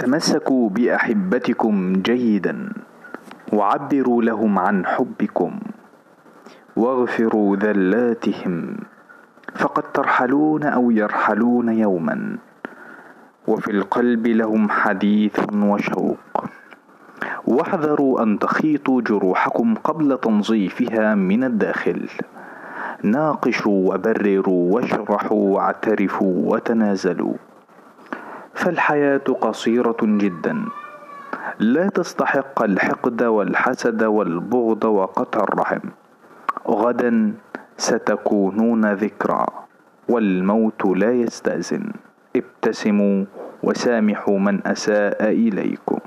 تمسكوا بأحبتكم جيدا وعبروا لهم عن حبكم واغفروا ذلاتهم فقد ترحلون أو يرحلون يوما وفي القلب لهم حديث وشوق واحذروا أن تخيطوا جروحكم قبل تنظيفها من الداخل ناقشوا وبرروا واشرحوا واعترفوا وتنازلوا فالحياة قصيرة جدا. لا تستحق الحقد والحسد والبغض وقطع الرحم. غدا ستكونون ذكرى والموت لا يستأذن. ابتسموا وسامحوا من أساء إليكم.